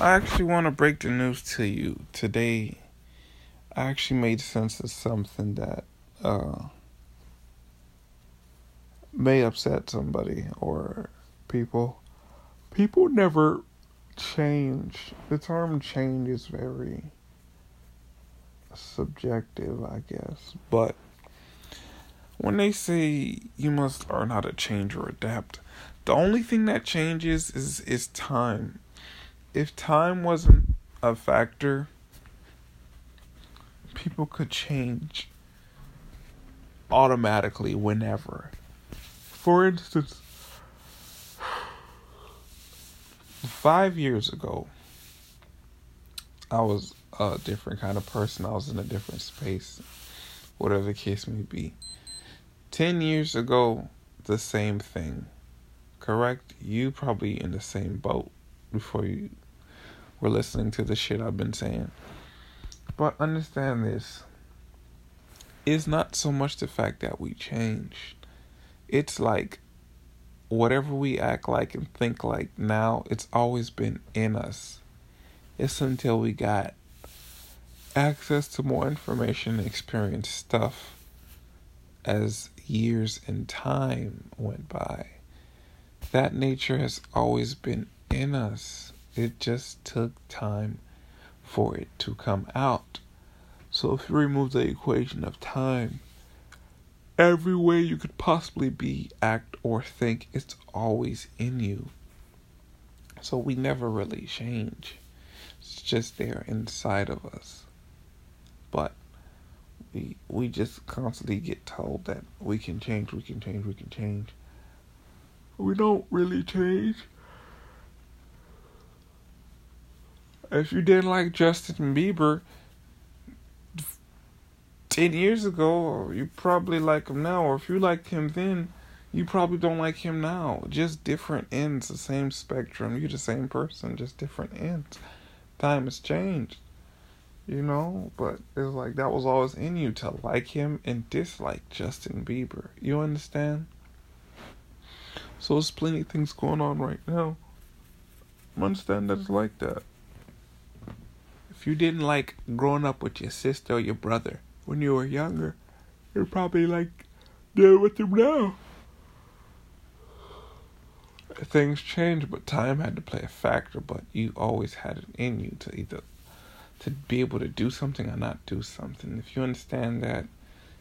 I actually want to break the news to you today. I actually made sense of something that uh, may upset somebody or people. People never change. The term change is very subjective, I guess. But when they say you must learn how to change or adapt, the only thing that changes is is time. If time wasn't a factor, people could change automatically whenever. For instance, five years ago, I was a different kind of person. I was in a different space, whatever the case may be. Ten years ago, the same thing. Correct? You probably in the same boat before you were listening to the shit I've been saying. But understand this. It's not so much the fact that we changed. It's like whatever we act like and think like now, it's always been in us. It's until we got access to more information and experience stuff as years and time went by. That nature has always been in us. It just took time for it to come out. So if you remove the equation of time, every way you could possibly be, act, or think, it's always in you. So we never really change. It's just there inside of us. But we we just constantly get told that we can change, we can change, we can change. We don't really change. If you didn't like Justin Bieber 10 years ago, you probably like him now. Or if you liked him then, you probably don't like him now. Just different ends, the same spectrum. You're the same person, just different ends. Time has changed, you know? But it's like that was always in you to like him and dislike Justin Bieber. You understand? So there's plenty of things going on right now. Understand that it's like that. If you didn't like growing up with your sister or your brother when you were younger, you're probably like there with them now. Things change, but time had to play a factor. But you always had it in you to either to be able to do something or not do something. If you understand that,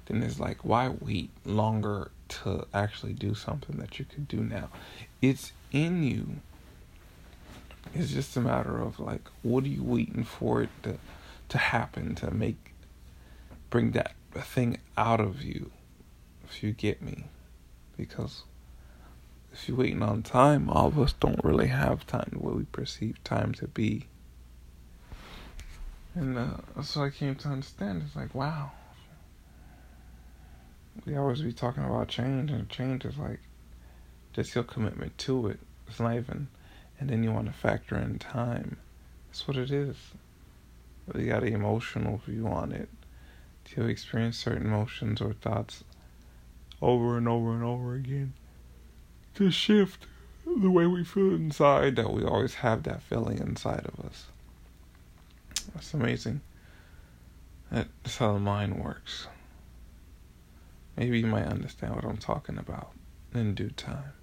then it's like why wait longer to actually do something that you could do now? It's in you. It's just a matter of like, what are you waiting for it to to happen to make bring that thing out of you, if you get me. Because if you're waiting on time, all of us don't really have time way we perceive time to be. And uh, so I came to understand. It's like, wow. We always be talking about change, and change is like just your commitment to it. It's not even and then you want to factor in time. That's what it is. You got an emotional view on it. To experience certain emotions or thoughts over and over and over again. To shift the way we feel inside, that we always have that feeling inside of us. That's amazing. That's how the mind works. Maybe you might understand what I'm talking about in due time.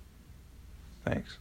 Thanks.